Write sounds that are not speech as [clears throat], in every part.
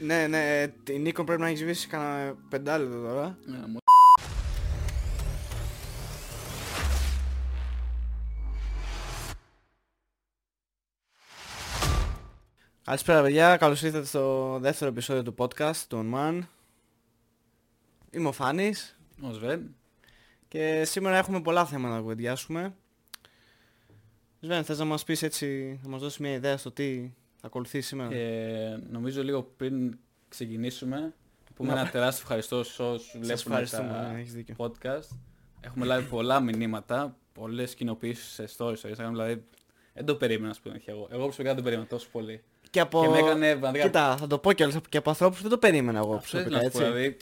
Ναι, ναι, η Νίκο πρέπει να έχει σβήσει κανένα πεντάλεπτο τώρα. Ναι, μου- Καλησπέρα παιδιά, καλώς ήρθατε στο δεύτερο επεισόδιο του podcast του On Man. Είμαι ο Φάνης Ο Σβέν. και σήμερα έχουμε πολλά θέματα να κουβεντιάσουμε. Σβέν, θες να μας πεις έτσι, να μας δώσεις μια ιδέα στο τι θα ακολουθείς σήμερα. Ε, νομίζω λίγο πριν ξεκινήσουμε, να πούμε Ναι. ένα τεράστιο ευχαριστώ σε όσους Σας βλέπουν ευχαριστούμε, τα ναι, έχεις δίκιο. podcast. Έχουμε λάβει πολλά μηνύματα, πολλές κοινοποιήσεις σε stories στο Instagram, δηλαδή δεν το περίμενα να σου πω την αλήθεια εγώ. Εγώ προσωπικά δεν το περίμενα τόσο πολύ. Και από... Και με έκανε πραγματικά... Κοίτα, θα το πω κιόλας και από ανθρώπους που δεν το περίμενα εγώ Αυτό ήθελα προσωπικά, να σου πω, έτσι.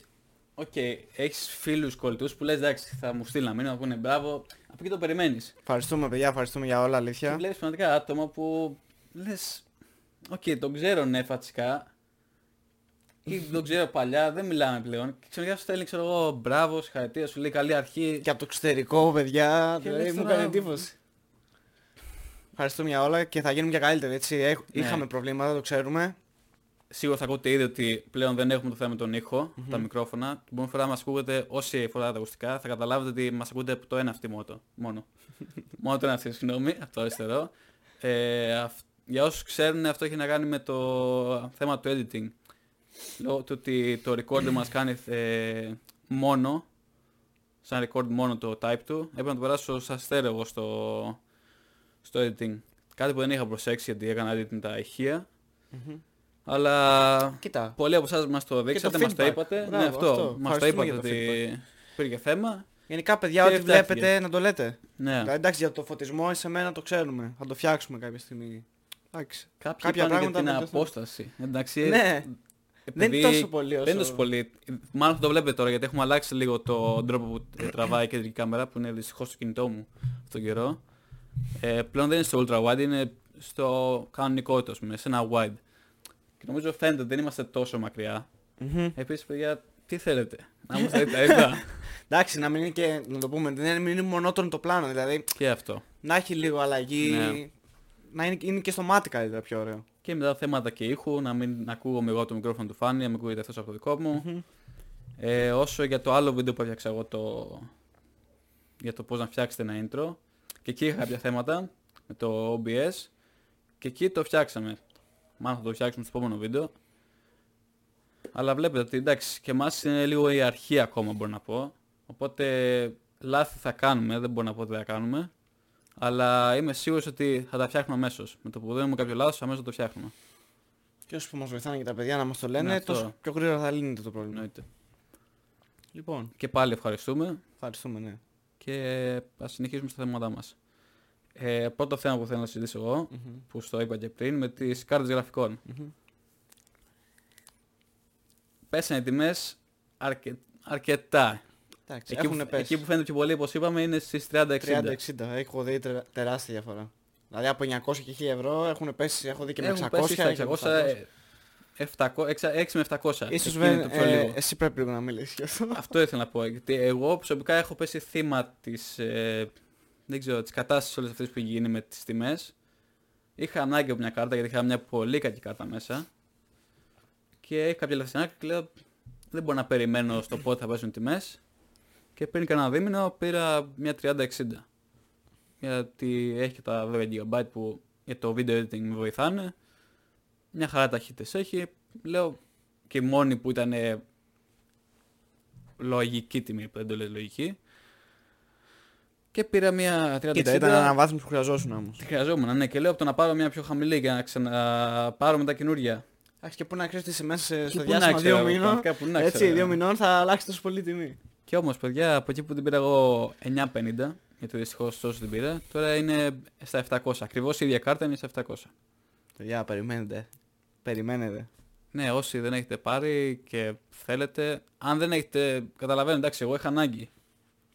δηλαδή, οκ, έχεις φίλους κολλητούς που λες εντάξει θα μου στείλουν ένα μήνυμα, να πούνε μπράβο, από εκεί το περιμένεις. Ευχαριστούμε παιδιά, ευχαριστούμε για όλα, Και αλήθεια. βλέπεις πραγματικά άτομα που λες, οκ, τον ξέρω ναι φατσικά, ή τον ξέρω παλιά, δεν μιλάμε πλέον. Και ξαφνικά σου στέλνει, ξέρω εγώ, μπράβο, συγχαρητήρια, σου λέει καλή αρχή. Και από το εξωτερικό, παιδιά, Και δηλαδή λες μου τώρα- έκανε εντύπωση. Ευχαριστούμε για όλα και θα γίνουμε και καλύτεροι, έτσι. Έχ- Ναι. Είχαμε προβλήματα, το ξέρουμε. Σίγουρα θα ακούτε ήδη ότι πλέον δεν έχουμε το θέμα με τον ήχο, τα μικρόφωνα. Την επόμενη φορά μας ακούγεται, όσοι φοράτε τα ακουστικά, θα καταλάβετε ότι μας ακούτε από το ένα αυτί μόνο. Μόνο, [laughs] μόνο το ένα αυτή, συγγνώμη, από το αριστερό. Ε, αυ- για όσους ξέρουν, αυτό έχει να κάνει με το θέμα του editing. Λόγω του ότι το recorder μας κάνει ε, μόνο, σαν record μόνο το type του, έπρεπε να το περάσω σαν στέρεο εγώ στο, στο editing. Κάτι που δεν είχα προσέξει γιατί έκανα editing τα ηχεία. Αλλά Κοίτα, πολλοί από εσάς μας το δείξατε, μας το feedback. είπατε. Μπράβο, ναι, αυτό. αυτό. Μας το Ευχαριστούμε είπατε για το ότι υπήρχε θέμα. γενικά παιδιά, Και ό,τι φτιάχτηκε. βλέπετε να το λέτε. Ναι. Δηλαδή, εντάξει, για το φωτισμό, σε μένα το ξέρουμε. Θα το φτιάξουμε κάποια στιγμή. Εντάξει. Κάποιοι κάποια κάποια για πράγματα την να βελτιωθούν. απόσταση. Εντάξει, Ναι, δεν επειδή είναι τόσο πολύ όσο... Δεν είναι τόσο πολύ. Μάλλον θα το βλέπετε τώρα γιατί έχουμε αλλάξει λίγο τον τρόπο που τραβάει η κεντρική κάμερα που είναι δυστυχώς στο κινητό μου αυτόν τον καιρό. Ε, πλέον δεν είναι στο ultra wide, είναι στο κανονικό του, ας πούμε, σε ένα wide. Και νομίζω φαίνεται ότι δεν είμαστε τόσο μακριά. Μμμ. Επίσης, παιδιά, τι θέλετε, να μας δείτε τα ίδια. [laughs] Εντάξει, να μην είναι και, να το πούμε, δεν είναι, είναι μονότονο το πλάνο. Δηλαδή, και αυτό. να έχει λίγο αλλαγή. Ναι. Να είναι, είναι και στο μάτι καλύτερα πιο ωραίο. Και μετά θέματα και ήχου, να μην ακούγομαι εγώ το μικρόφωνο του Φάνη, να μην ακούγεται αυτός από το δικό μου. Μμμ. Ε, όσο για το άλλο βίντεο που έφτιαξα εγώ το... για το πώς να φτιάξετε ένα intro. Και εκεί είχα κάποια θέματα με το OBS και εκεί το φτιάξαμε. Μάλλον θα το φτιάξουμε στο επόμενο βίντεο. Αλλά βλέπετε ότι εντάξει και εμάς είναι λίγο η αρχή ακόμα μπορώ να πω. Οπότε λάθη θα κάνουμε, δεν μπορώ να πω ότι θα κάνουμε. Αλλά είμαι σίγουρος ότι θα τα φτιάχνουμε αμέσως. Με το που δίνουμε κάποιο λάθος αμέσως το φτιάχνουμε. Και όσο που μας βοηθάνε και τα παιδιά να μας το λένε, Ναι, αυτό. τόσο πιο γρήγορα θα λύνεται το πρόβλημα. Εννοείται. Λοιπόν, Και πάλι ευχαριστούμε. ευχαριστούμε, ναι. και ας συνεχίσουμε στα θέματα μας. Ε, πρώτο θέμα που θέλω να συζητήσω εγώ, Μμμ. που στο είπα και πριν, με τις κάρτες γραφικών. Μμμ. Πέσανε οι τιμές αρκε... αρκετά. Εντάξει, Εκεί έχουν που, πέσει. εκεί που φαίνεται πιο πολύ, όπως είπαμε, είναι στις 30-60. 30-60, έχω δει τε- τεράστια διαφορά. Δηλαδή από 900 και 1000 ευρώ έχουν πέσει, έχω δει και με 600 Έχουν πέσει στα και 600, 700. ε, 700, 6 με 700. Ίσως Εκεί δεν, είναι το πιο ε, λίγο. εσύ πρέπει λίγο να μιλήσεις γι' αυτό. Αυτό ήθελα να πω. Γιατί εγώ προσωπικά έχω πέσει θύμα της, ε, δεν ξέρω, της κατάστασης όλες αυτές που έχει γίνει με τις τιμές. Είχα ανάγκη από μια κάρτα γιατί είχα μια πολύ κακή κάρτα μέσα. Και έχει κάποια λεφτά και λέω δεν μπορώ να περιμένω στο πότε θα πέσουν τιμές. Και πριν κανένα δίμηνο πήρα μια 3060. Γιατί έχει και τα 10 GB που για το video editing με βοηθάνε. Μια χαρά ταχύτητες έχει. Λέω και η μόνη που ήταν ε, λογική τιμή, που δεν το λέει λογική. Και πήρα μια 3060. Κοίτα, ήταν αναβάθμιση που χρειαζόσουν όμως. Τη χρειαζόμουν, ναι, και λέω από το να πάρω μια πιο χαμηλή για να ξαναπάρω μετά καινούρια. Εντάξει και πού να ξέρεις ότι είσαι μέσα σε- Και στο πού να διάστημα ξέρω, δύο μήνων. πραγματικά, πού να Έτσι, ξέρω. δύο μηνών θα αλλάξεις τόσο πολύ τιμή. Και όμως, παιδιά, από εκεί που την πήρα εγώ 950, γιατί δυστυχώς τόσο την πήρα, τώρα είναι στα 700. Ακριβώς η ίδια κάρτα είναι στα 700. Παιδιά, περιμένετε. Περιμένετε. Ναι, όσοι δεν έχετε πάρει και θέλετε, αν δεν έχετε, καταλαβαίνω, εντάξει, εγώ είχα ανάγκη.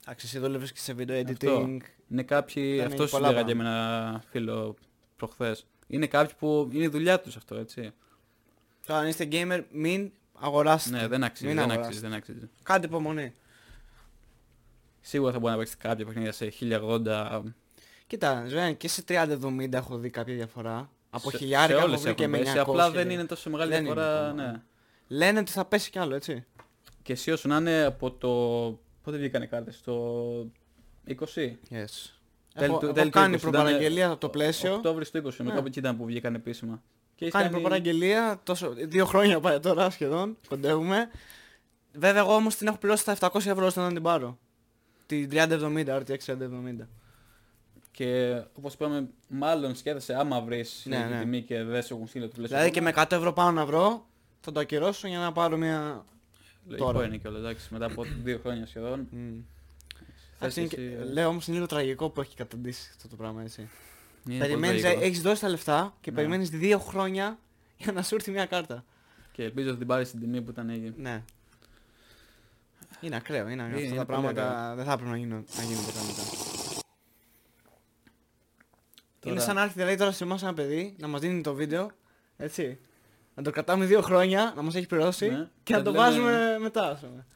Εντάξει, εσύ δούλευες και σε video Αυτό. editing. Είναι κάποιοι, Ήταν αυτό σου πολλά λέγα και με πράγματα. ένα φίλο προχθές. Είναι κάποιοι που είναι η δουλειά τους αυτό, έτσι. Τώρα αν είστε gamer, μην αγοράσετε. Ναι, δεν αξίζει, Μην δεν αγοράσετε. αξίζει, δεν αξίζει. Κάντε υπομονή. Σίγουρα θα μπορεί να παίξετε κάποια παιχνίδια σε 1080. Κοίτα, Σβέν, και σε 30-70 έχω δει κάποια διαφορά. Από σε- χιλιάρικα σε έχω όλες βρει και έχουν με πέσει, 900. Απλά δεν είναι τόσο μεγάλη Δεν είναι διαφορά, ακόμα. ναι. Λένε ότι θα πέσει κι άλλο, έτσι. Και εσύ όσο να είναι από το... Πότε βγήκανε κάρτες, το 20. Yes. Τέλη Έχω, του- έχω τέλη του κάνει 20, προπαραγγελία από το πλαίσιο. Οκτώβρη του 20, Ναι. κάπου εκεί ήταν που βγήκαν επίσημα. Και έχεις Κάνει προπαραγγελία, τόσο, δύο χρόνια πάει τώρα σχεδόν, κοντεύουμε. Βέβαια εγώ όμως την έχω πληρώσει τα 700 ευρώ ώστε να την πάρω. Την 3070, RTX 3070. Και όπως είπαμε, μάλλον σκέφτεσαι άμα βρεις Ναι, ναι, ναι. τιμή και δεν σου έχουν στείλει το πλαίσιο. Δηλαδή και με 100 ευρώ πάνω να βρω, θα το ακυρώσω για να πάρω μια... Λογικό τώρα. είναι κιόλας, εντάξει, μετά από δύο χρόνια σχεδόν. Μμ. θες Εντάξει, είναι και- εσύ, ε, Λέω όμως είναι λίγο τραγικό που έχει καταντήσει αυτό το πράγμα έτσι. είναι Περιμένεις, πολύ τραγικό. έχεις δώσει τα λεφτά και Ναι. περιμένεις δύο χρόνια για να σου έρθει μια κάρτα. Και ελπίζω ότι την πάρεις στην τιμή που ήταν έγινε. Ναι. Είναι ακραίο, είναι ακραίο. Είναι- Αυτά τα είναι πολύ πράγματα δεν θα έπρεπε να γίνουν, να γίνονται κανονικά. Είναι Τώρα- σαν να έρθει δηλαδή τώρα σε εμάς ένα παιδί να μας δίνει το βίντεο, έτσι. Να το κρατάμε δύο χρόνια, να μας έχει πληρώσει Ναι. και να Να το του λέμε- βάζουμε μετά, ας πούμε.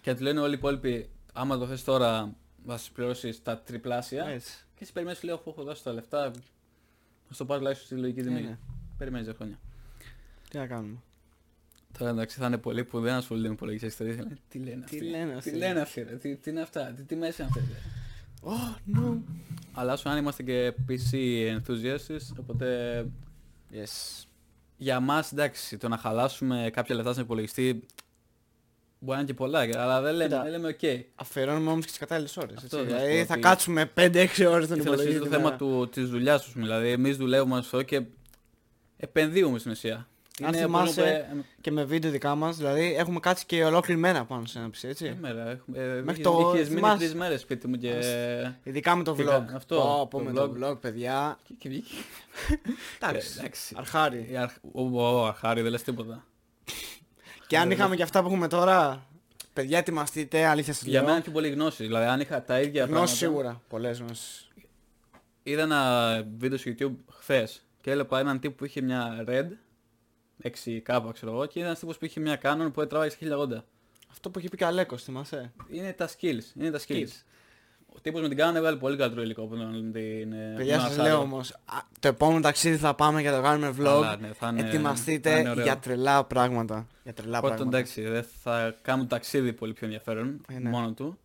Και να του λένε όλοι οι υπόλοιποι, άμα το θες τώρα, θα σου πληρώσεις τα τριπλάσια. Έτσι. Και εσύ περιμένεις, σου λέω, αφού έχω δώσει τα λεφτά, θα το πάρεις τουλάχιστον στη λογική τιμή. Ε, ναι. Περιμένεις δύο χρόνια. Τι να κάνουμε. Τώρα εντάξει θα είναι πολλοί που δεν ασχολούνται με υπολογιστές ιστορίες. λένε, Τι λένε Τι αυτοί. λένε αυτοί; Τι λένε αυτοί, ρε, τι, τι είναι αυτά, τι τιμές είναι αυτές. ρε. Oh, no. Αλλά όσο αν είμαστε και PC enthusiasts, οπότε Yes. για μας εντάξει το να χαλάσουμε κάποια λεφτά στον υπολογιστή μπορεί να είναι και πολλά, αλλά δεν λέμε, Κοίτα. δεν λέμε ok. Αφιερώνουμε όμως και τις κατάλληλες ώρες. Αυτό έτσι. δεν θα Δηλαδή πω θα ότι- κάτσουμε 5-6 ώρες στον Ήθελα να υπολογιστή. συζητήσω το την θέμα μέρα. του, της δουλειάς τους, δηλαδή εμείς δουλεύουμε αυτό και επενδύουμε στην ουσία. Αν Είναι θυμάσαι, μόνο που, ε, Και με βίντεο δικά μας, δηλαδή έχουμε κάτσει και ολόκληρη μέρα πάνω σε ένα PC, έτσι. ε, μέρα, έχουμε, ε, Μέχρι είχες- το- είχες μείνει θυμάσαι. τρεις μέρες σπίτι μου και... Ειδικά με το Και vlog. κα- αυτό, Πω, πω, το με το vlog. vlog, παιδιά. και, και βγήκε. [laughs] Εντάξει. Ε, εντάξει. Αρχάρι. Η αρχ- Ο, ο, αρχάρι, δεν λες τίποτα. [laughs] Και αν Ναι, είχαμε και αυτά που έχουμε τώρα, παιδιά ετοιμαστείτε, αλήθεια σας Για λέω. μένα είναι πιο πολύ γνώση. Δηλαδή, αν είχα τα ίδια πράγματα. Γνώση σίγουρα. Πολλές γνώσεις. Είδα ένα βίντεο στο YouTube χθες και έλεπα έναν τύπο που είχε μια Red 6K ξέρω εγώ και είδα ένας τύπος που είχε μια Canon που έτραβαγε στα 1080. Αυτό που είχε πει και ο Αλέκος, θυμάσαι. Είναι τα skills. Είναι τα skills. Skills. Ο τύπος με την Canon έβγαλε πολύ καλύτερο υλικό από τον την ε, Παιδιά τον σας Asaro. λέω όμως, α, το επόμενο ταξίδι θα πάμε και θα το κάνουμε vlog. Αλλά, ναι, θα είναι- θα Ετοιμαστείτε είναι ωραίο. για τρελά πράγματα. Για τρελά Πρώτον πράγματα. εντάξει, δεν θα κάνουμε το ταξίδι πολύ πιο ενδιαφέρον Ε, ναι. μόνο του.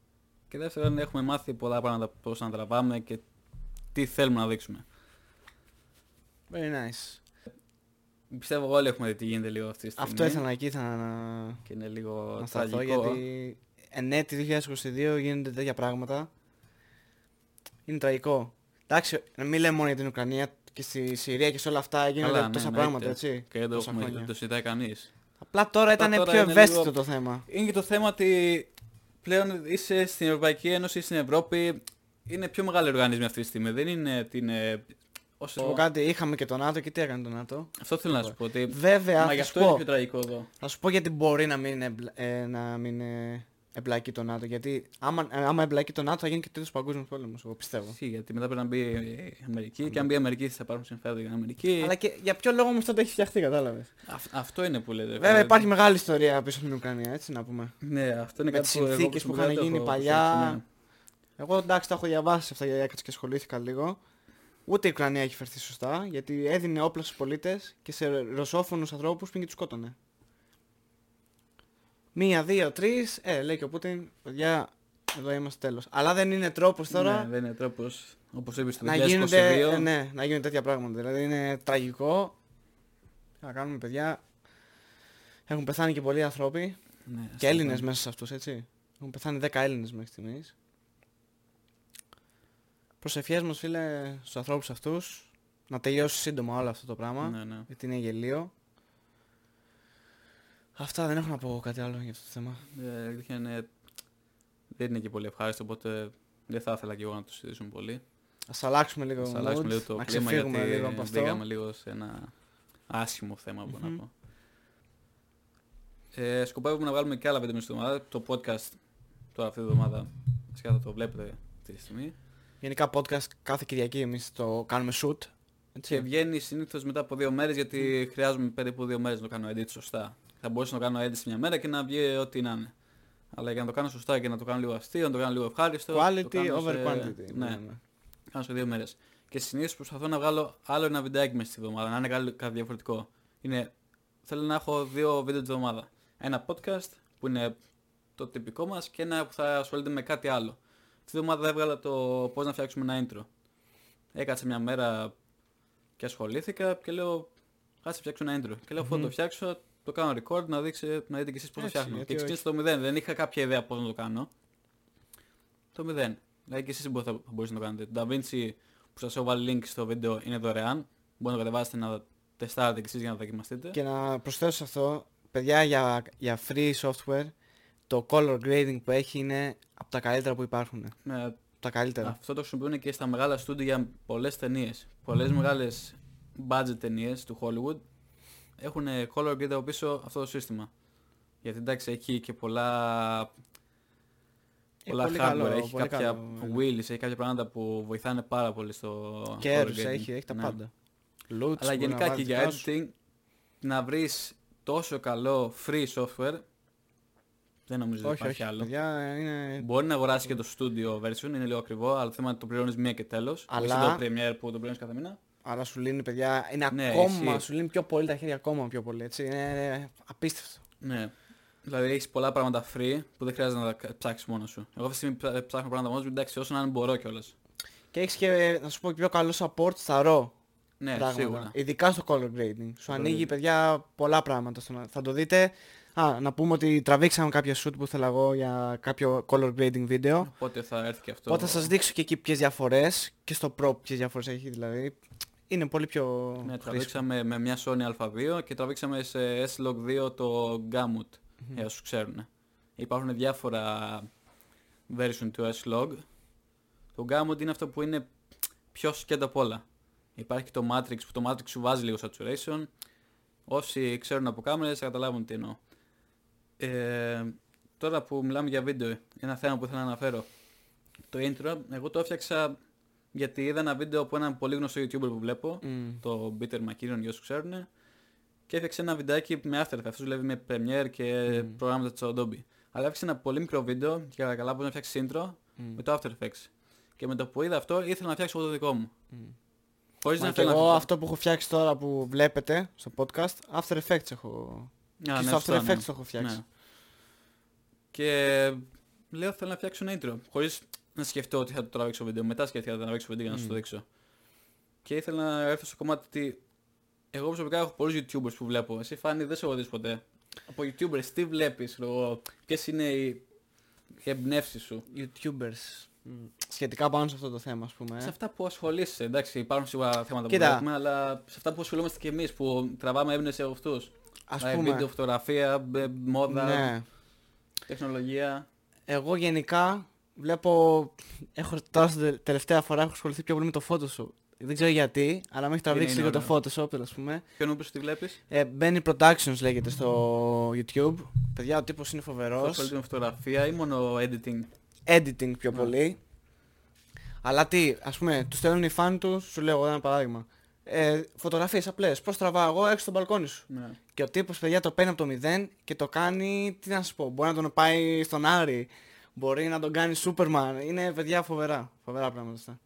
Και δεύτερον έχουμε μάθει πολλά πράγματα πώς να τραβάμε και τι θέλουμε να δείξουμε. Very nice. Πιστεύω όλοι έχουμε δει τι γίνεται λίγο αυτή τη στιγμή. Αυτό ήθελα εκεί ήθελα να, Και είναι λίγο να σταθώ τραγικό. γιατί εν έτη 2022 γίνονται τέτοια πράγματα. Είναι τραγικό. Εντάξει, να μην λέμε μόνο για την Ουκρανία και στη Συρία και σε όλα αυτά γίνονται Καλά, ναι, τόσα εννοείται. πράγματα, έτσι. Και δεν το, τόσα έχουμε, χρόνια. δεν το συζητάει κανείς. Απλά τώρα ήταν τώρα πιο είναι ευαίσθητο λίγο- το θέμα. Είναι και το θέμα ότι πλέον είσαι στην Ευρωπαϊκή Ένωση, στην Ευρώπη. Είναι πιο μεγάλοι οργανισμοί αυτή τη στιγμή. Δεν είναι την. ε, Θα Όσο... σου πω κάτι, είχαμε και το ΝΑΤΟ και τι έκανε το ΝΑΤΟ. Αυτό θέλω να σου πω. Ότι... Βέβαια, Μα γι' θα αυτό σου είναι πω, πιο τραγικό εδώ. θα σου πω γιατί μπορεί να μην, εμπλα- ε, να μην ε, εμπλακεί το ΝΑΤΟ. Γιατί άμα, ε, άμα εμπλακεί το ΝΑΤΟ θα γίνει και τρίτος παγκόσμιος πόλεμος, εγώ πιστεύω. Ισχύει, γιατί μετά πρέπει να μπει η Αμερική και αν μπει η Αμερική θα υπάρχουν συμφέροντα για την Αμερική. Αλλά και για ποιο λόγο όμως τότε έχει φτιαχτεί, κατάλαβες; Αυ- αυτό είναι που λέτε. Βέβαια υπάρχει μεγάλη ιστορία πίσω στην Ουκρανία, έτσι να πούμε. Ναι, αυτό είναι με κάτι τις που εγώ συνθήκες που προσωπικά είχαν το γίνει έχω παλιά. προσέξει, ναι. Εγώ εντάξει τα έχω διαβάσει αυτά γιατί έκατσα και ασχολήθηκα λίγο. Ούτε η Ουκρανία έχει φερθεί σωστά γιατί έδινε όπλα στους πολίτες και σε ρωσόφωνους ανθρώπους πήγε και τους σκότωνε. Μία, δύο, τρεις, ε, λέει και ο Πούτιν, παιδιά, εδώ είμαστε τέλος. Αλλά δεν είναι τρόπος τώρα Ναι, δεν είναι τρόπος, όπως είπες, το να 2022. γίνονται, ε, ναι, να γίνουν τέτοια πράγματα. Δηλαδή είναι τραγικό. Τι να κάνουμε παιδιά. Έχουν πεθάνει και πολλοί άνθρωποι. Ναι, Και αυτό Έλληνες είναι. μέσα σε αυτούς, έτσι. Έχουν πεθάνει 10 Έλληνες μέχρι στιγμής. Προσευχές μας φίλε στους ανθρώπους αυτούς να τελειώσει σύντομα όλο αυτό το πράγμα. Ναι, ναι. Γιατί είναι γελίο. Αυτά δεν έχω να πω κάτι άλλο για αυτό το θέμα. Ε, η αλήθεια είναι, δεν είναι και πολύ ευχάριστο, οπότε δεν θα ήθελα και εγώ να το συζητήσουμε πολύ. Ας αλλάξουμε λίγο Θα αλλάξουμε mood, λίγο το να κλίμα ξεφύγουμε γιατί λίγο από αυτό. μπήκαμε λίγο σε ένα άσχημο θέμα, μπορώ Μμμ. να πω. Ε, σκοπεύουμε να βγάλουμε και άλλα βίντεο μέσα στην εβδομάδα. Το podcast τώρα αυτή τη εβδομάδα, φυσικά θα το βλέπετε αυτή τη στιγμή. Γενικά podcast κάθε Κυριακή εμείς το κάνουμε shoot. Και Έτσι. βγαίνει συνήθως μετά από δύο μέρες γιατί χρειάζομαι περίπου δύο μέρες να το κάνω edit σωστά. Θα μπορούσα να το κάνω edit σε μια μέρα και να βγει ό,τι να είναι. Αλλά για να το κάνω σωστά και να το κάνω λίγο αστείο, να το κάνω λίγο ευχάριστο. το Quality κάνω over σε- quantity. Ναι, κάνω σε δύο μέρες. Και συνήθως προσπαθώ να βγάλω άλλο ένα βιντεάκι μέσα στη εβδομάδα, να είναι κάτι κάτι διαφορετικό. Είναι θέλω να έχω δύο βίντεο τη εβδομάδα. Ένα podcast που είναι το τυπικό μας και ένα που θα ασχολείται με κάτι άλλο. Τη εβδομάδα έβγαλα το πώς να φτιάξουμε ένα intro. Έκατσα μια μέρα και ασχολήθηκα και λέω κάτσε φτιάξω ένα intro. Και λέω αφού το φτιάξω το κάνω record να, δείξει, να δείτε και εσείς πώς το Έτσι, φτιάχνω. γιατί Και ξεκίνησα το μηδέν. Δεν είχα κάποια ιδέα πώς να το κάνω. Το μηδέν. Δηλαδή και εσείς μπορείτε, θα μπορείτε να το κάνετε. Το DaVinci που σας έχω βάλει link στο βίντεο είναι δωρεάν. Μπορείτε να το κατεβάσετε να τεστάρετε και εσείς για να δοκιμαστείτε. Και να προσθέσω σε αυτό, παιδιά για, για free software, το color grading που έχει είναι από τα καλύτερα που υπάρχουν. Από Με τα καλύτερα. Αυτό το χρησιμοποιούν και στα μεγάλα στούντιο για πολλές ταινίες. Πολλές μεγάλες budget ταινίες του Hollywood έχουν color grade από πίσω αυτό το σύστημα. Γιατί εντάξει έχει και πολλά, πολλά πολύ hardware, καλό, έχει πολύ κάποια καλό, ναι. wheels, έχει κάποια πράγματα που βοηθάνε πάρα πολύ στο και color έρους grading. έχει, έχει τα Ναι. πάντα. Loots, Αλλά μπορεί να γενικά και βάλεις για δικά σου. editing να βρεις τόσο καλό free software δεν νομίζω ότι Όχι, υπάρχει όχι, άλλο. παιδιά είναι... Μπορεί να αγοράσει και το studio version, είναι λίγο ακριβό, αλλά το θέμα είναι ότι το πληρώνεις μία και τέλος. Αλλά- Αλλά... το Premiere που το πληρώνεις κάθε μήνα. Αλλά σου λύνει παιδιά, είναι Ναι, ακόμα, ισχύει. σου λύνει πιο πολύ τα χέρια ακόμα πιο πολύ, έτσι. Είναι απίστευτο. Ναι. Δηλαδή έχεις πολλά πράγματα free που δεν χρειάζεται να τα ψάξεις μόνος σου. Εγώ αυτή τη στιγμή ψά- ψάχνω πράγματα μόνος μου, εντάξει, όσο να είναι μπορώ κιόλας. Και έχεις και, να σου πω, και πιο καλό support στα RAW Ναι, πράγματα. σίγουρα. Ειδικά στο color grading. Σου color ανοίγει, grading. παιδιά, πολλά πράγματα. στο να- Θα το δείτε. Α, να πούμε ότι τραβήξαμε κάποια shoot που ήθελα εγώ για κάποιο color grading βίντεο. Οπότε θα έρθει και αυτό. Οπότε θα σας δείξω και εκεί ποιες διαφορές και στο Pro ποιες διαφορές έχει δηλαδή. Είναι πολύ πιο Ναι, χρήσιμο. τραβήξαμε με μια Sony A2 και τραβήξαμε σε S-Log2 το Gamut, για όσους ξέρουν. Υπάρχουν διάφορα version του S-Log. Το Gamut είναι αυτό που είναι πιο σκέτο απ' όλα. Υπάρχει και το Matrix που το Matrix σου βάζει λίγο saturation. Όσοι ξέρουν από κάμερες θα καταλάβουν τι εννοώ. Ε, τώρα που μιλάμε για βίντεο, ένα θέμα που ήθελα να αναφέρω. Το intro, εγώ το έφτιαξα γιατί είδα ένα βίντεο από έναν πολύ γνωστό YouTuber που βλέπω, Μμ. το Peter McKinnon για όσους ξέρουν, και έφτιαξε ένα βιντεάκι με After Effects, αυτός δουλεύει με Premiere και Μμ. προγράμματα της Adobe. Αλλά έφτιαξε ένα πολύ μικρό βίντεο και καλά καλά μπορείς να φτιάξεις intro Μμ. με το After Effects. Και με το που είδα αυτό ήθελα να φτιάξω εγώ το δικό μου. Μμ. Χωρίς Μα να και θέλω εγώ να αυτό που έχω φτιάξει τώρα που βλέπετε στο podcast, After Effects έχω... Α, και ναι, στο σωστά, After ναι. Effects το έχω φτιάξει. Ναι. Και λέω θέλω να φτιάξω ένα intro. Χωρίς να σκεφτώ ότι θα το τραβήξω βίντεο. Μετά σκέφτηκα να το τραβήξω βίντεο για να σου το Μμ. δείξω. Και ήθελα να έρθω στο κομμάτι ότι εγώ προσωπικά έχω πολλούς YouTubers που βλέπω. Εσύ Φάνη δεν σε έχω δει ποτέ. Από YouTubers τι βλέπεις, εγώ, ποιες είναι οι, οι εμπνεύσεις σου; YouTubers. Μμ. Σχετικά πάνω σε αυτό το θέμα, ας πούμε. Σε αυτά που ασχολείσαι, εντάξει υπάρχουν σίγουρα θέματα Κοίτα. που βλέπουμε, αλλά σε αυτά που ασχολούμαστε κι εμείς που τραβάμε έμπνευση από αυτούς. Ας Δηλαδή, πούμε, Βίντεο, φωτογραφία, μπε- μόδα, ναι. τεχνολογία. Εγώ γενικά βλέπω, έχω τώρα στην τε- τελευταία φορά έχω ασχοληθεί πιο πολύ με το Photoshop. Δεν ξέρω γιατί, αλλά με έχει τραβήξει είναι λίγο το ωραίο. Photoshop, ας πούμε. Ποιον μου τι βλέπεις; Ε, Benny Productions λέγεται στο YouTube. Παιδιά, ο τύπος είναι Αυτό φοβερός. ασχολείται με φωτογραφία ή μόνο editing; Editing πιο Ναι. πολύ. Αλλά τι, ας πούμε, τους στέλνουν οι φαν τους, σου λέω εγώ ένα παράδειγμα. Ε, φωτογραφίες απλές, πώς τραβάω εγώ έξω στο μπαλκόνι σου. Ναι. Και ο τύπος, παιδιά, το παίρνει από το μηδέν και το κάνει, τι να σου πω, μπορεί να τον πάει στον Άρη, μπορεί να τον κάνει Superman. Είναι, παιδιά, φοβερά, φοβερά πράγματα αυτά.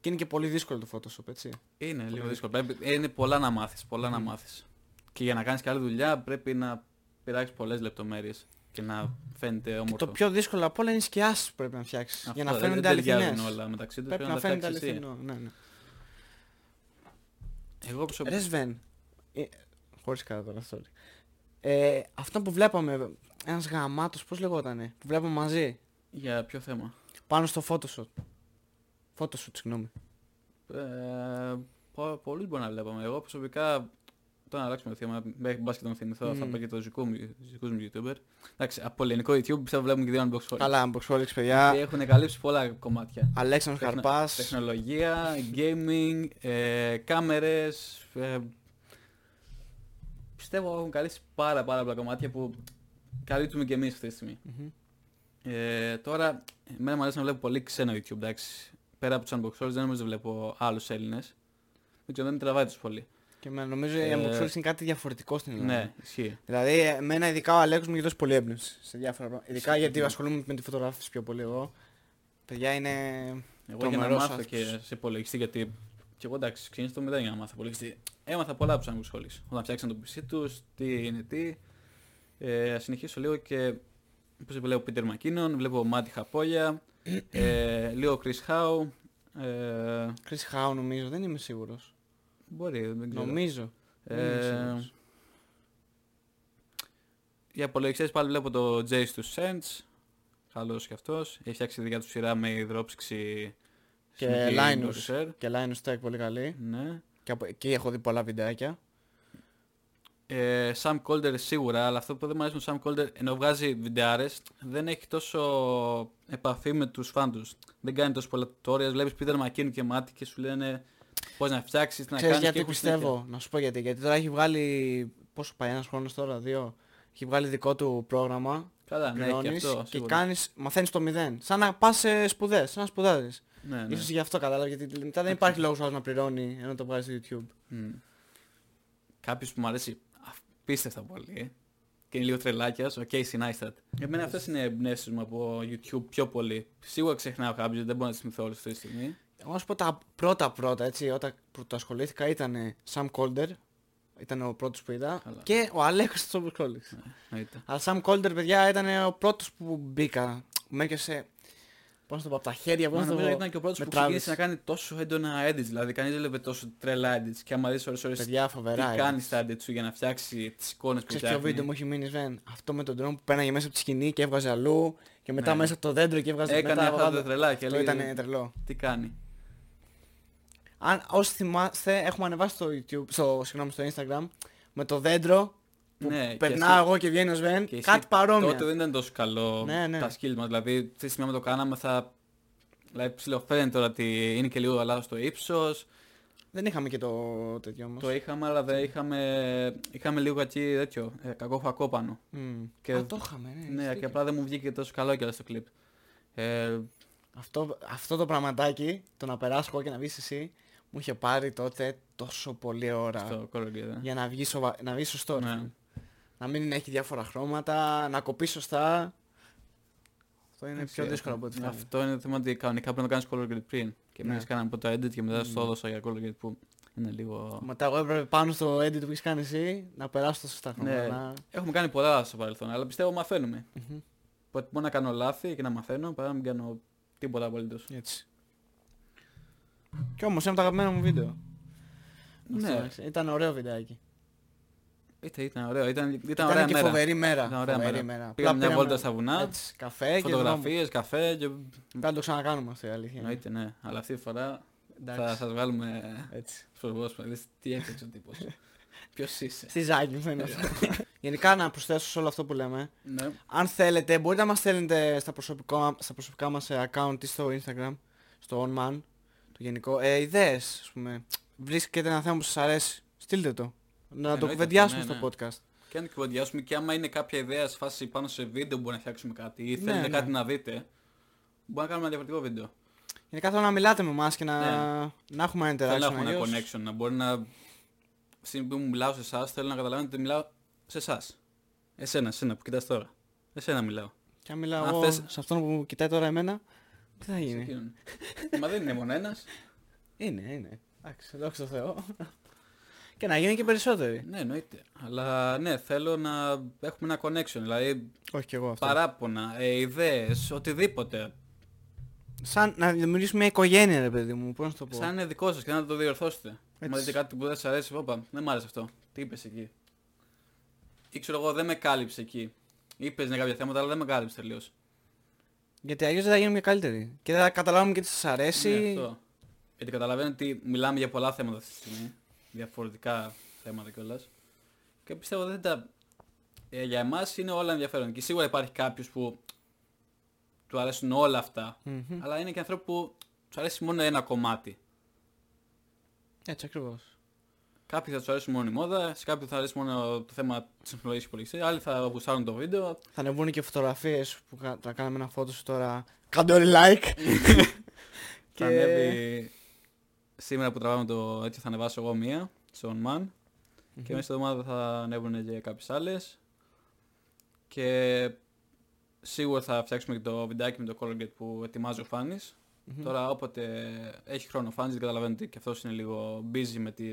Και είναι και πολύ δύσκολο το Photoshop, έτσι. Είναι λίγο δύσκολο. Πρέπει, είναι πολλά να μάθεις, πολλά να μάθεις. Και για να κάνεις καλή δουλειά πρέπει να πειράξεις πολλές λεπτομέρειες και να φαίνεται Και όμορφο. το πιο δύσκολο απ' όλα είναι οι σκιάσεις που πρέπει να φτιάξεις. Αυτό, για να δεν- φαίνονται δεν ταιριάζουν αληθινές. όλα μεταξύ τους. Πρέπει να τα φαίνεται φτιάξεις εσύ. αληθινό. Ναι, ναι. Εγώ προσωπικά... Ρε Σβέν, ε, χωρίς καλά τώρα, sorry. Ε, αυτό που βλέπαμε, ένας γαμάτος, πώς λεγότανε, που βλέπαμε μαζί, Για ποιο θέμα; πάνω στο Photoshop. Photoshop, συγγνώμη. Ε, πο- πολλούς μπορεί να βλέπαμε. Εγώ προσωπικά τώρα να αλλάξουμε το θέμα. Μέχρι μπας και τον θυμηθώ, θα Μμ. πω και το δικό μου, δικούς μου YouTuber. Εντάξει, από ελληνικό YouTube πιστεύω βλέπουμε και δύο unbox holics. Καλά, Unboxholics, Και παιδιά. έχουν καλύψει πολλά κομμάτια. Αλέξανδρος Τεχνο- Καρπάς. Τεχνολογία, gaming, ε, κάμερες. Ε, πιστεύω έχουν καλύψει πάρα πάρα πολλά κομμάτια που καλύπτουμε και εμείς αυτή τη στιγμή. Μμμ. Ε, τώρα, εμένα μου αρέσει να βλέπω πολύ ξένο YouTube, εντάξει. Πέρα από τους unboxers δεν νομίζω να βλέπω άλλους Έλληνες. Δεν ξέρω, δεν με τραβάει τους πολύ. Και με, νομίζω οι Ε, Unboxholics είναι κάτι διαφορετικό στην Ελλάδα. Ναι, ισχύει. Δηλαδή, εμένα ειδικά ο Αλέξος μου έχει δώσει πολύ έμπνευση σε διάφορα πράγματα. Ειδικά γιατί ασχολούμαι με τη φωτογράφηση πιο πολύ εγώ. Παιδιά είναι. Εγώ για να τρομερός μάθω άνθρωπος. και σε υπολογιστή γιατί Και εγώ εντάξει, ξεκίνησα το 0 για να μάθω πολύ. Γιατί Έμαθα πολλά από τους Άγγλους σχολείς. Όταν φτιάξαν το PC τους, τι είναι τι. Ε, ας συνεχίσω λίγο και όπως βλέπω Πίτερ Μακίνον, βλέπω Μάτι Χαπόλια, [clears throat] ε, λίγο Chris Howe. Ε, Chris Howe νομίζω, δεν είμαι σίγουρος. Μπορεί, δεν ξέρω. Νομίζω. Δεν είμαι Ε, σίγουρος. για απολογιστές πάλι βλέπω το Jace του Sense. Καλός κι αυτός. Έχει φτιάξει τη δικιά του σειρά με υδρόψυξη Και συνεχή Linus. Corsair. Και Linus Tech πολύ καλή. Ναι. Και από εκεί έχω δει πολλά βιντεάκια. Ε, Sam Calder σίγουρα, αλλά αυτό που δεν μου αρέσει με τον Sam Calder, ενώ βγάζει βιντεάρες, δεν έχει τόσο επαφή με τους φαν τους. Δεν κάνει τόσο πολλά tutorials, βλέπεις Peter McKinnon και Μάτι και σου λένε πώς να φτιάξεις, τι να Ξέρεις κάνεις γιατί και έχουν πιστεύω, να σου πω γιατί. Γιατί τώρα έχει βγάλει, πόσο πάει ένας χρόνος τώρα, δύο. Έχει βγάλει δικό του πρόγραμμα. συνέχεια. Καλά, ναι, και πληρώνεις αυτό, και σίγουρα. κάνεις, μαθαίνεις το μηδέν. Σαν να πας σε σπουδές, σαν να σπουδάζεις. Ναι, ναι. Ίσως γι' αυτό κατάλαβα, γιατί μετά δεν υπάρχει λόγος άλλος να πληρώνει ενώ το βγάζει στο YouTube. Μμ. Κάποιος που μου αρέσει απίστευτα πολύ και είναι λίγο τρελάκιας, ο Casey Neistat. Εμένα αυτές είναι οι εμπνεύσεις μου από YouTube πιο πολύ. Σίγουρα ξεχνάω κάποιους, δεν μπορώ να τις θυμηθώ όλες αυτή τη στιγμή. Εγώ να σου πω τα πρώτα πρώτα, έτσι, όταν πρωτοασχολήθηκα ήταν Sam Calder, ήταν ο πρώτος που είδα, Καλά. και ο Αλέκος του Collins. Εννοείται. Αλλά Sam Calder, παιδιά, ήταν ο πρώτος που μπήκα. Μου έρχεσαι, πώς να το πω, από τα χέρια, πώς Μα να το νομίζω πω, ήταν και ο πρώτος με που ξεκίνησε τράβηξε. να κάνει τόσο έντονα edits, δηλαδή κανείς δεν έβλεπε τόσο τρελά edits και άμα δεις ώρες ώρες Παιδιά, τι φοβερά. ε. κάνει στα edits σου για να φτιάξει τις εικόνες που Ξέρεις ποιο φτιάχνει. βίντεο μου έχει μείνει, Σβέν; Αυτό με τον drone που πέραγε μέσα από τη σκηνή και έβγαζε αλλού και μετά Ναι. μέσα από το δέντρο και έβγαζε Έκανε μετά. αυτά τα έβγαζε- τρελά και Αυτό λέει ήταν τρελό. τι κάνει. Αν όσοι θυμάστε, έχουμε ανεβάσει στο YouTube, στο, συγγνώμη, στο Instagram με το δέντρο που Ναι, και περνάω εσύ- εγώ και βγαίνει ο Σβέν. και εσύ Κάτι παρόμοια. Τότε δεν ήταν τόσο καλό Ναι, ναι. τα skills μας, δηλαδή τη στιγμή που το κάναμε θα... Δηλαδή ψιλοφαίνεται τώρα ότι είναι και λίγο λάθος το ύψος, Δεν είχαμε και το τέτοιο όμως. το είχαμε αλλά δεν είχαμε, είχαμε λίγο κακή τέτοιο, ε, κακό φακό πάνω. Μμ. Και- Α, το είχαμε, ναι. έχεις Ναι, και δίκιο. απλά δεν μου βγήκε τόσο καλό κιόλας το κλιπ. Ε, Αυτό, αυτό το πραγματάκι, το να περάσω εγώ και να βγεις εσύ, μου είχε πάρει τότε τόσο πολλή ώρα. στο Color Gear, ε. Για να βγει, σοβα... να βγει σωστό. ρε Ναι. φίλε. Να μην έχει διάφορα χρώματα, να κοπεί σωστά. Αυτό είναι πιο Έτσι, δύσκολο από ό,τι φαίνεται. Αυτό είναι το θέμα ότι κανονικά πρέπει να κάνεις Color Grade πριν. Και Ναι. εμείς κάναμε από το edit και μετά στο έδωσα για Color Grade που είναι λίγο... Μετά εγώ έπρεπε πάνω στο edit που έχεις κάνει εσύ να περάσω τα σωστά Ναι, χρώματα. να- έχουμε κάνει πολλά στο παρελθόν, αλλά πιστεύω μαθαίνουμε. Μμμ. Οπότε μπορώ να κάνω λάθη και να μαθαίνω παρά να μην κάνω τίποτα απολύτως. Έτσι. Κι όμως είναι από τα αγαπημένα μου βίντεο. Ναι. Αυτό, εντάξει. Ήταν ωραίο βιντεάκι. Ήταν, ήταν ωραίο, ήταν, ήταν, Ήταν, ωραία και μέρα. φοβερή μέρα. Ήταν ωραία φοβερή μέρα. μέρα. Πήγαμε Απλά μια βόλτα στα βουνά, Έτσι, καφέ και φωτογραφίες, καφέ και... Πρέπει να το ξανακάνουμε αυτό η αλήθεια. είναι. Εννοείται ναι, αλλά αυτή τη φορά θα Εντάξει. σας βγάλουμε Έτσι. στο προβόσπα, δεις τι έπαιξε ο τύπος. [laughs] Ποιος είσαι. Στη ζάκη μου είναι αυτό. [laughs] Γενικά να προσθέσω σε όλο αυτό που λέμε. Ναι. Αν θέλετε, μπορείτε να μας στέλνετε στα, προσωπικό, στα προσωπικά μας ε, account ή στο Instagram, στο OnMan, το γενικό, ε, ιδέες, ας πούμε. Βρίσκετε ένα θέμα που σας αρέσει, στείλτε το. Να το Εννοείται κουβεντιάσουμε αυτό, στο ναι, podcast. Και αν κουβεντιάσουμε και άμα είναι κάποια ιδέα σε φάση πάνω σε βίντεο που μπορεί να φτιάξουμε κάτι ή Ναι, θέλετε ναι. κάτι να δείτε, μπορεί να κάνουμε ένα διαφορετικό βίντεο. Γενικά θέλω να μιλάτε με εμάς και να, Ναι. να έχουμε ένα Θέλω να interaction. έχουμε ένα αλλιώς- connection, να μπορεί να... Στην που μου μιλάω σε εσάς, θέλω να καταλαβαίνετε ότι μιλάω σε εσάς. Εσένα, εσένα που κοιτάς τώρα. Εσένα μιλάω. Και αν μιλάω Αν εγώ θες- σε αυτόν που κοιτάει τώρα εμένα, τι θα Σε γίνει; εκείνον. Μα δεν είναι μόνο ένας. Είναι, είναι. Εντάξει, δόξα τω Θεώ. [laughs] και να γίνει και περισσότεροι. Ναι, εννοείται. Αλλά ναι, θέλω να έχουμε ένα connection. Δηλαδή Όχι κι εγώ αυτό. παράπονα, ε, ιδέες, οτιδήποτε. Σαν να δημιουργήσουμε μια οικογένεια, ρε παιδί μου, πώς να το πω. Σαν είναι δικό σας και να το διορθώσετε. Αν Έτσι. δείτε κάτι που δεν σας αρέσει, όπα, δεν μ' άρεσε αυτό. Τι είπες εκεί; Ή ξέρω εγώ, δεν με κάλυψε εκεί. Είπες ναι κάποια θέματα, αλλά δεν με κάλυψε τελείως. Γιατί αλλιώς δεν θα γίνουμε και καλύτεροι. Και δεν θα καταλάβουμε και τι σας αρέσει. Ναι, αυτό. Γιατί καταλαβαίνω ότι μιλάμε για πολλά θέματα αυτή τη στιγμή. Διαφορετικά θέματα κιόλας. Και πιστεύω δεν τα. Ε, για εμάς είναι όλα ενδιαφέρον. Και σίγουρα υπάρχει κάποιος που του αρέσουν όλα αυτά. Μμμ. Αλλά είναι και άνθρωποι που του αρέσει μόνο ένα κομμάτι. Έτσι ακριβώς. Κάποιοι θα τους αρέσει μόνο η μόδα, σε κάποιοι θα αρέσει μόνο το θέμα της τεχνολογίας υπολογιστή, άλλοι θα γουστάρουν το βίντεο. Θα ανεβούν και φωτογραφίες που κα- θα κάνουμε ένα φώτο τώρα. Κάντε όλοι like. [laughs] Θα ανέβει σήμερα που τραβάμε το έτσι θα ανεβάσω εγώ μία στο On Man και μέσα στη εβδομάδα θα ανέβουν και κάποιες άλλες και σίγουρα θα φτιάξουμε και το βιντεάκι με το Color Gate που ετοιμάζει ο Φάνης Τώρα όποτε έχει χρόνο φάνης, καταλαβαίνετε και αυτός είναι λίγο busy με τη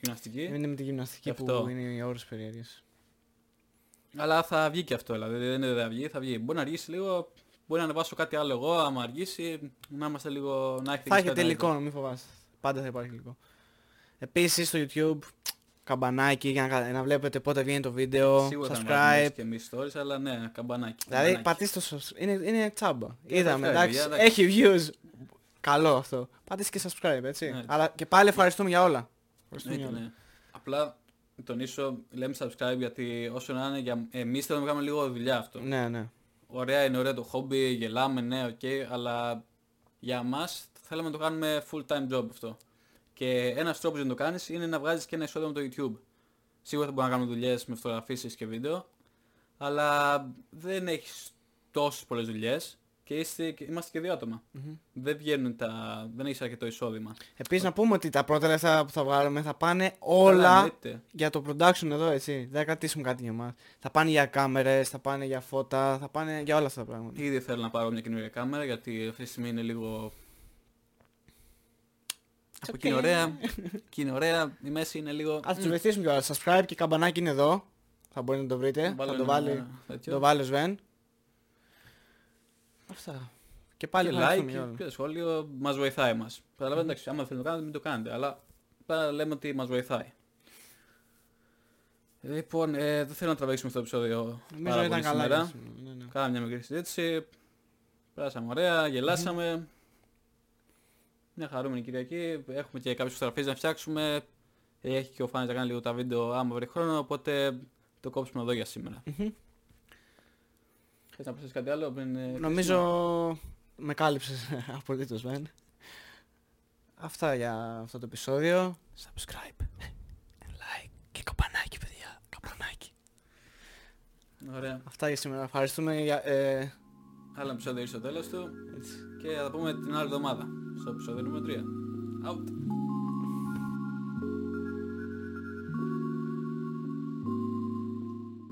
γυμναστική. Είναι με τη γυμναστική Γι' αυτό. που είναι οι ώρες περίεργες. Αλλά θα βγει και αυτό, δηλαδή δεν είναι δεν θα βγει, θα βγει. Μπορεί να αργήσει λίγο, μπορεί να ανεβάσω κάτι άλλο εγώ, άμα αργήσει, να είμαστε λίγο, να έχετε Θα και έχετε κάτι υλικό, μην φοβάστε. Πάντα θα υπάρχει υλικό. Επίσης στο YouTube καμπανάκι για να, κα- να βλέπετε πότε βγαίνει το βίντεο, Σίγουρα θα βάζουμε subscribe. και εμείς stories, αλλά ναι, καμπανάκι. Δηλαδή καμπανάκι. πατήστε το subscribe. Είναι, είναι τσάμπα. Και Είδαμε, subscribe, εντάξει, για, εντάξει. έχει views. Καλό αυτό. Πατήστε και subscribe, έτσι. Ναι. Αλλά και πάλι ευχαριστούμε για όλα. Ευχαριστούμε για Ναι, όλα. ναι. Απλά τονίσω, λέμε subscribe γιατί όσο να είναι για εμείς θέλουμε να κάνουμε λίγο δουλειά αυτό. Ναι, ναι. Ωραία είναι ωραίο το χόμπι, γελάμε, ναι, οκ, αλλά για μας θέλουμε να το κάνουμε full time job αυτό. Και ένας τρόπος για να το κάνεις είναι να βγάζεις και ένα εισόδημα από το YouTube. Σίγουρα θα μπορούμε να κάνουμε δουλειές με φωτογραφίσεις και βίντεο, αλλά δεν έχεις τόσες πολλές δουλειές και είστε, και- είμαστε και δύο άτομα. Δεν βγαίνουν τα... δεν έχεις αρκετό εισόδημα. Επίσης να πούμε ότι τα πρώτα λεφτά που θα βγάλουμε θα πάνε Καλά, όλα εννοείται. για το production εδώ, έτσι. Δεν θα κρατήσουμε κάτι για μας. Θα πάνε για κάμερες, θα πάνε για φώτα, θα πάνε για όλα αυτά τα πράγματα. Ήδη θέλω να πάρω μια καινούργια κάμερα γιατί αυτή τη στιγμή είναι λίγο... Από εκεί είναι ωραία, εκεί είναι ωραία, η μέση είναι λίγο... Ας τους βοηθήσουμε κιόλας. Subscribe και καμπανάκι είναι εδώ. Θα μπορείτε να το βρείτε. Βάλω θα το ένα βάλει, τέτοιο. το βάλει ο Σβέν. Αυτά. Και πάλι και ευχαριστούμε like για όλα. και σχόλιο μας βοηθάει μας. Καταλαβαίνετε, εντάξει, άμα θέλετε να το κάνετε μην το κάνετε, αλλά πέρα λέμε ότι μας βοηθάει. Λοιπόν, ε, δεν θέλω να τραβήξουμε αυτό το επεισόδιο Νομίζω πάρα ήταν πολύ καλά. σήμερα. για σήμερα. Ναι, ναι. Κάναμε μια μικρή συζήτηση, πέρασαμε ωραία, γελάσαμε. Μια χαρούμενη Κυριακή, έχουμε και κάποιες φωτογραφίες να φτιάξουμε. Έχει και ο Φάνης να κάνει λίγο τα βίντεο άμα βρει χρόνο, οπότε το κόψουμε εδώ για σήμερα. Μμμ. Θες να προσθέσεις κάτι άλλο πριν... ε, Νομίζω με κάλυψες [laughs] απολύτως, Σβέν. Αυτά για αυτό το επεισόδιο. Subscribe, like και καπανάκι, παιδιά. Καπανάκι. κλείσουμε; Ωραία. Αυτά για σήμερα. Ευχαριστούμε για... Ε, Άλλο επεισόδιο ήρθε στο τέλος του έτσι. και θα τα πούμε την άλλη εβδομάδα στο επεισόδιο νούμερο 3. Out.